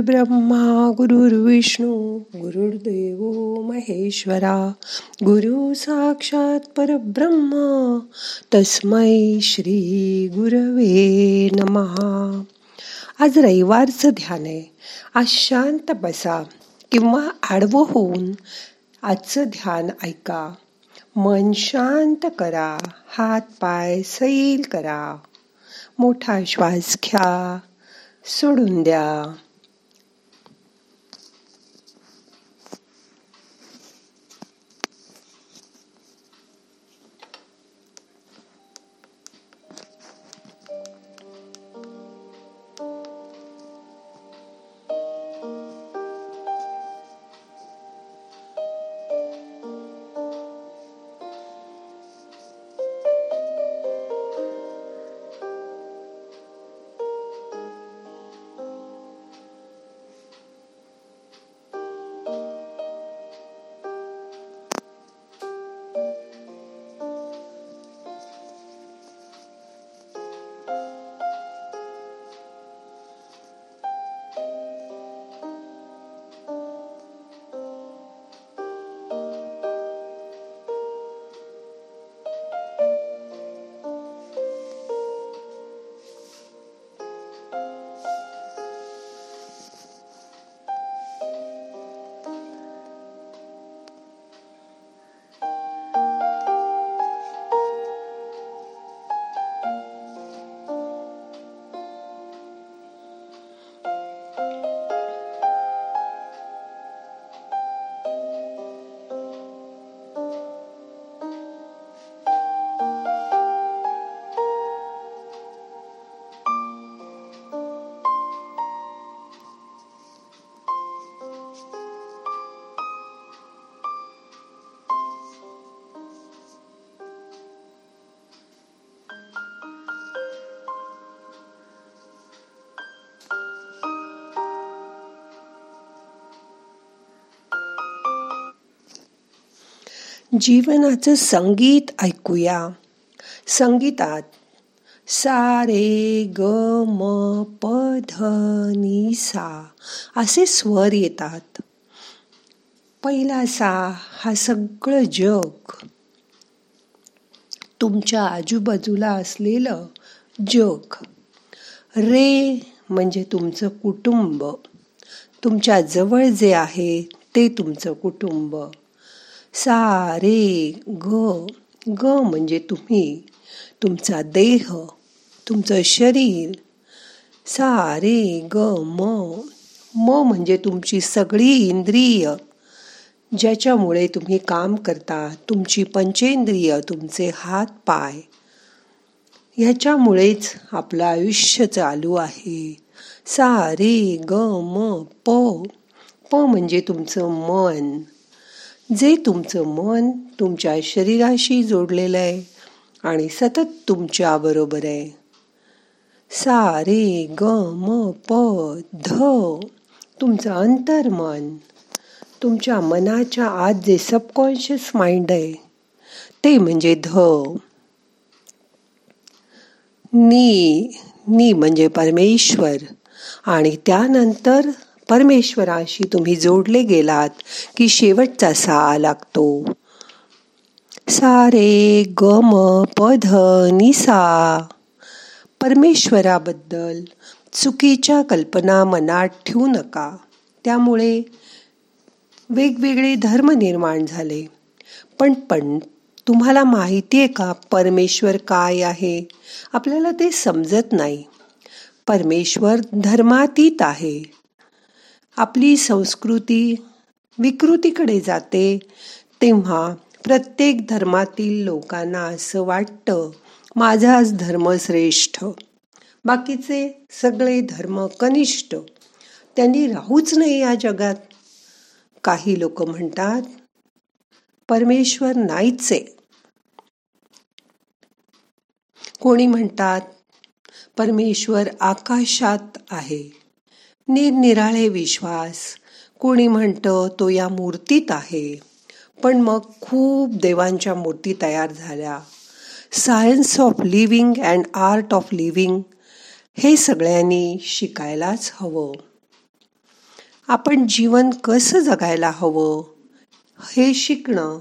ब्रह्मा गुरुर्विष्णू गुरुर्देव महेश्वरा गुरु साक्षात परब्रह्म तस्मै श्री गुरवे नमहा आज रविवारचं ध्यान आहे. आज शांत बसा किंवा आडवं होऊन आजचं ध्यान ऐका. मन शांत करा हात पाय सैल करा. मोठा श्वास घ्या सोडून द्या. जीवनाचं संगीत ऐकूया. संगीतात सा रे ग म प ध नि सा असे स्वर येतात. पहिला सा हा सगळं जग. तुमच्या आजूबाजूला असलेलं जग. रे म्हणजे तुमचं कुटुंब. तुमच्या जवळ जे आहे ते तुमचं कुटुंब. सा रे ग ग म्हणजे तुम्ही. तुमचा देह तुमचं शरीर. सा रे ग म. म म्हणजे तुमची सगळी इंद्रिय. ज्याच्यामुळे तुम्ही काम करता तुमची पंचेंद्रिय तुमचे हात पाय. ह्याच्यामुळेच आपलं आयुष्य चालू आहे. सा रे ग म प. प म्हणजे तुमचं मन. जे तुमचं मन तुमच्या शरीराशी जोडलेलं आहे आणि सतत तुमच्या बरोबर आहे. सा रे ग म प ध तुमचं अंतर्मन तुमच्या मनाच्या आत जे सबकॉन्शियस माइंड आहे ते म्हणजे ध. नी नी म्हणजे परमेश्वर आणि त्यानंतर परमेश्वराशी तुम्ही जोडले गेलात की शेवटचा सा लागतो. सारे गम पध निसा. परमेश्वराबद्दल चुकीच्या कल्पना मनात ठेवू नका. त्यामुळे वेगवेगळे धर्म निर्माण झाले. पण पण तुम्हाला माहिती आहे का परमेश्वर काय आहे? आपल्याला ते समजत नाही. परमेश्वर धर्मातीत आहे. आपली संस्कृती विकृतीकडे जाते तेव्हा प्रत्येक धर्मातील लोकांना असं वाटतं माझाच धर्म श्रेष्ठ. बाकीचे सगळे धर्म कनिष्ठ. त्यांनी राहूच नाही या जगात. काही लोक म्हणतात परमेश्वर नाहीच. आहे कोणी म्हणतात परमेश्वर आकाशात आहे. निरनिराळे विश्वास. कोणी म्हणतं तो या मूर्तीत आहे. पण मग खूप देवांच्या मूर्ती तयार झाल्या. Science of living and art of living हे सगळ्यांनी शिकायलाच हवं. आपण जीवन कसं जगायला हवं हे शिकणं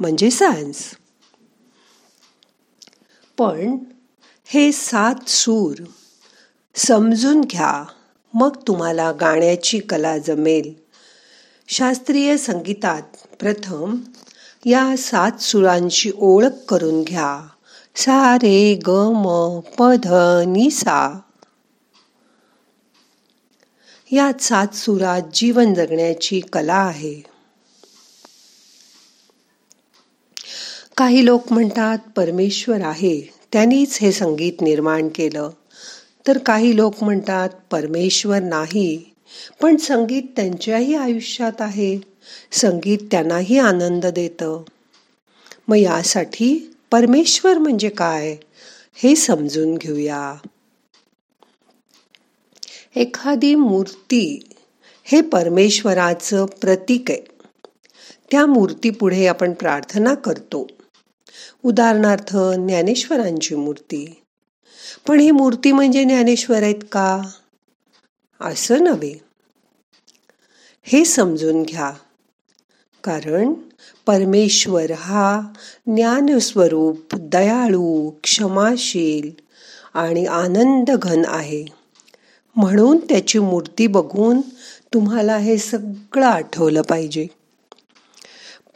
म्हणजे सायन्स पण हे सात सूर समजून घ्या. मग तुम्हाला गाण्याची कला जमेल. शास्त्रीय संगीतात प्रथम या सात सुरांची ओळख करून घ्या. सा रे ग म प ध नि सा. यात सात सुरात जीवन जगण्याची कला आहे. काही लोक म्हणतात परमेश्वर आहे. त्यांनीच हे संगीत निर्माण केलं. तर काही लोक म्हणतात परमेश्वर नाही. पण संगीत त्यांच्याही आयुष्यात आहे. संगीत त्यांनाही आनंद देतं. मग यासाठी परमेश्वर म्हणजे काय? हे समजून घेऊया. एखादी मूर्ती हे परमेश्वराचं प्रतीक आहे. त्या मूर्तीपुढे आपण प्रार्थना करतो. उदाहरणार्थ ज्ञानेश्वरांची मूर्ती. पण ही मूर्ती म्हणजे ज्ञानेश्वर आहेत का? असं नव्हे. हे समजून घ्या. कारण परमेश्वर हा ज्ञानस्वरूप दयाळू क्षमाशील आणि आनंद घन आहे. म्हणून त्याची मूर्ती बघून तुम्हाला हे सगळं आठवलं पाहिजे.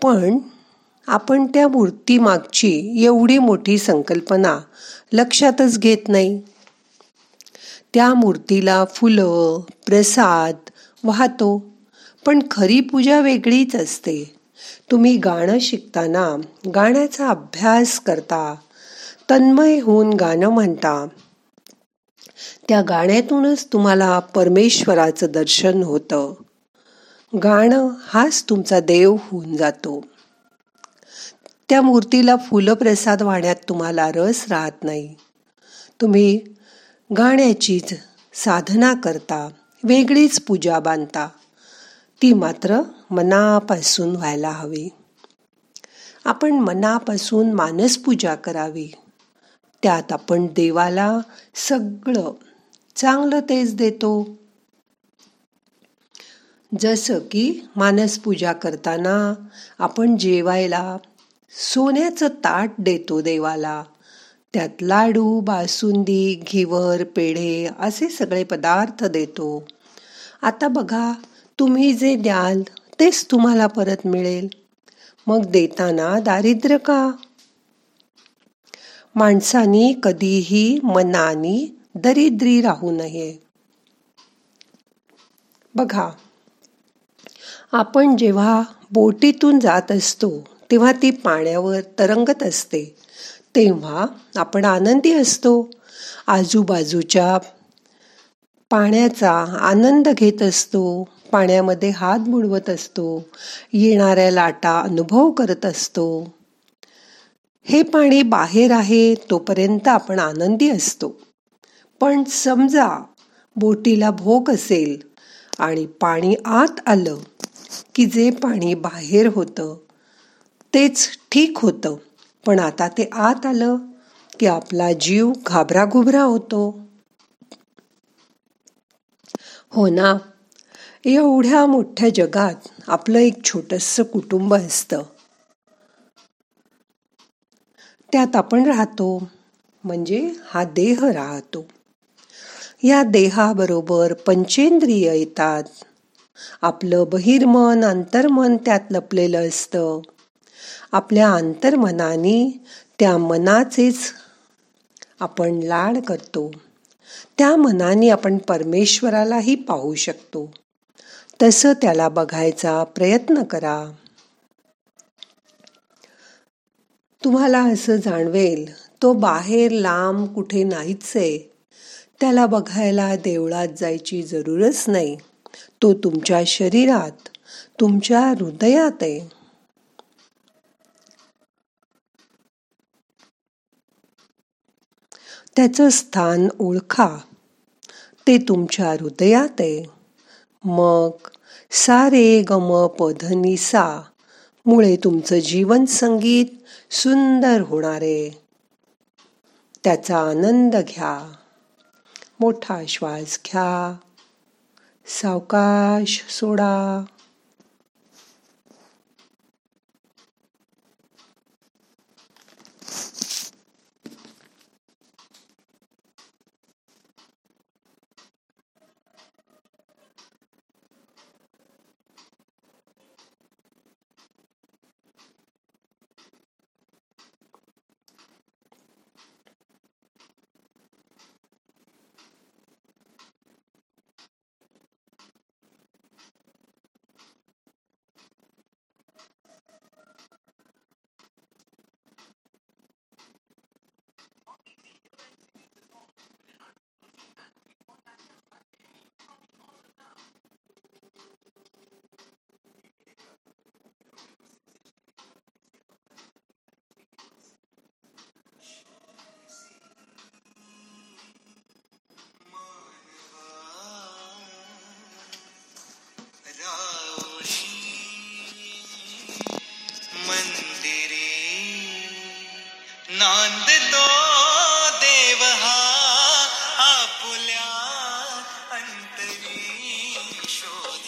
पण आपण त्या मूर्तीमागची एवढी मोठी संकल्पना लक्षातच घेत नाही. त्या मूर्तीला फुलं प्रसाद वाहतो पण खरी पूजा वेगळीच असते. तुम्ही गाणं शिकताना गाण्याचा अभ्यास करता तन्मय होऊन गाणं म्हणता. त्या गाण्यातूनच तुम्हाला परमेश्वराचं दर्शन होतं. गाणं हाच तुमचा देव होऊन जातो. त्या मूर्तीला फुलं प्रसाद वाहण्यात तुम्हाला रस राहत नाही. तुम्ही गाण्याचीच साधना करता वेगळीच पूजा बांधता ती मात्र मनापासून व्हायला हवी. आपण मनापासून मानस पूजा करावी. त्यात आपण देवाला सगळं चांगलं तेच देतो. जसं की मानस पूजा करताना आपण जेवायला सोन्याचं ताट देतो देवाला. त्यात लाडू बासुंदी घिवर पेढे असे सगळे पदार्थ देतो. आता बघा तुम्ही जे द्याल तेच तुम्हाला परत मिळेल. मग देताना दारिद्र्य का? माणसानी कधीही मनानी दरिद्री राहू नये. बघा आपण जेव्हा बोटीतून जात असतो तेव्हा ती पाण्यावर तरंगत असते. तेव्हा आपण आनंदी असतो. आजूबाजूच्या पाण्याचा आनंद घेत असतो. पाण्यामध्ये हात बुडवत असतो. येणाऱ्या लाटा अनुभव करत असतो. हे पाणी बाहेर आहे तोपर्यंत आपण आनंदी असतो. पण समजा बोटीला भोक असेल आणि पाणी आत आलं की जे पाणी बाहेर होतं तेच ठीक होतं. पण आता ते आत आलं की आपला जीव घाबराघुबरा होतो. हो ना एवढ्या मोठ्या जगात आपलं एक छोटस कुटुंब असतं. त्यात आपण राहतो म्हणजे हा देह राहतो. या देहाबरोबर पंचेंद्रिय येतात. आपलं बहिर्मन अंतर्मन त्यात लपलेलं असतं. आपल्या अंतर्मनाने त्या मनाचेच आपण लाड करतो. त्या मनाने आपण परमेश्वरालाही पाहू शकतो. तसं त्याला बघायचा प्रयत्न करा. तुम्हाला असं जाणवेल तो बाहेर लांब कुठे नाहीच आहे त्याला बघायला देवळात जायची जरूरच नाही. तो तुमच्या शरीरात तुमच्या हृदयात आहे. त्याचं स्थान ओळखा. ते तुमच्या हृदयात. आहे मग सारे गम पधनिसा मुळे तुमचं जीवन संगीत सुंदर होणार. आहे त्याचा आनंद घ्या. मोठा श्वास घ्या. सावकाश सोडा.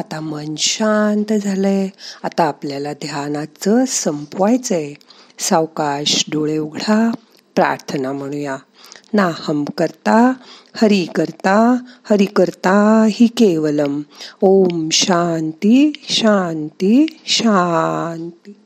आता मन शांत झालंय. आता आपल्याला ध्यानाचं संपवायचंय. सावकाश डोळे उघडा प्रार्थना म्हणूया. ना हम करता हरी करता हरी करता ही केवलम. ओम शांती शांती शांती.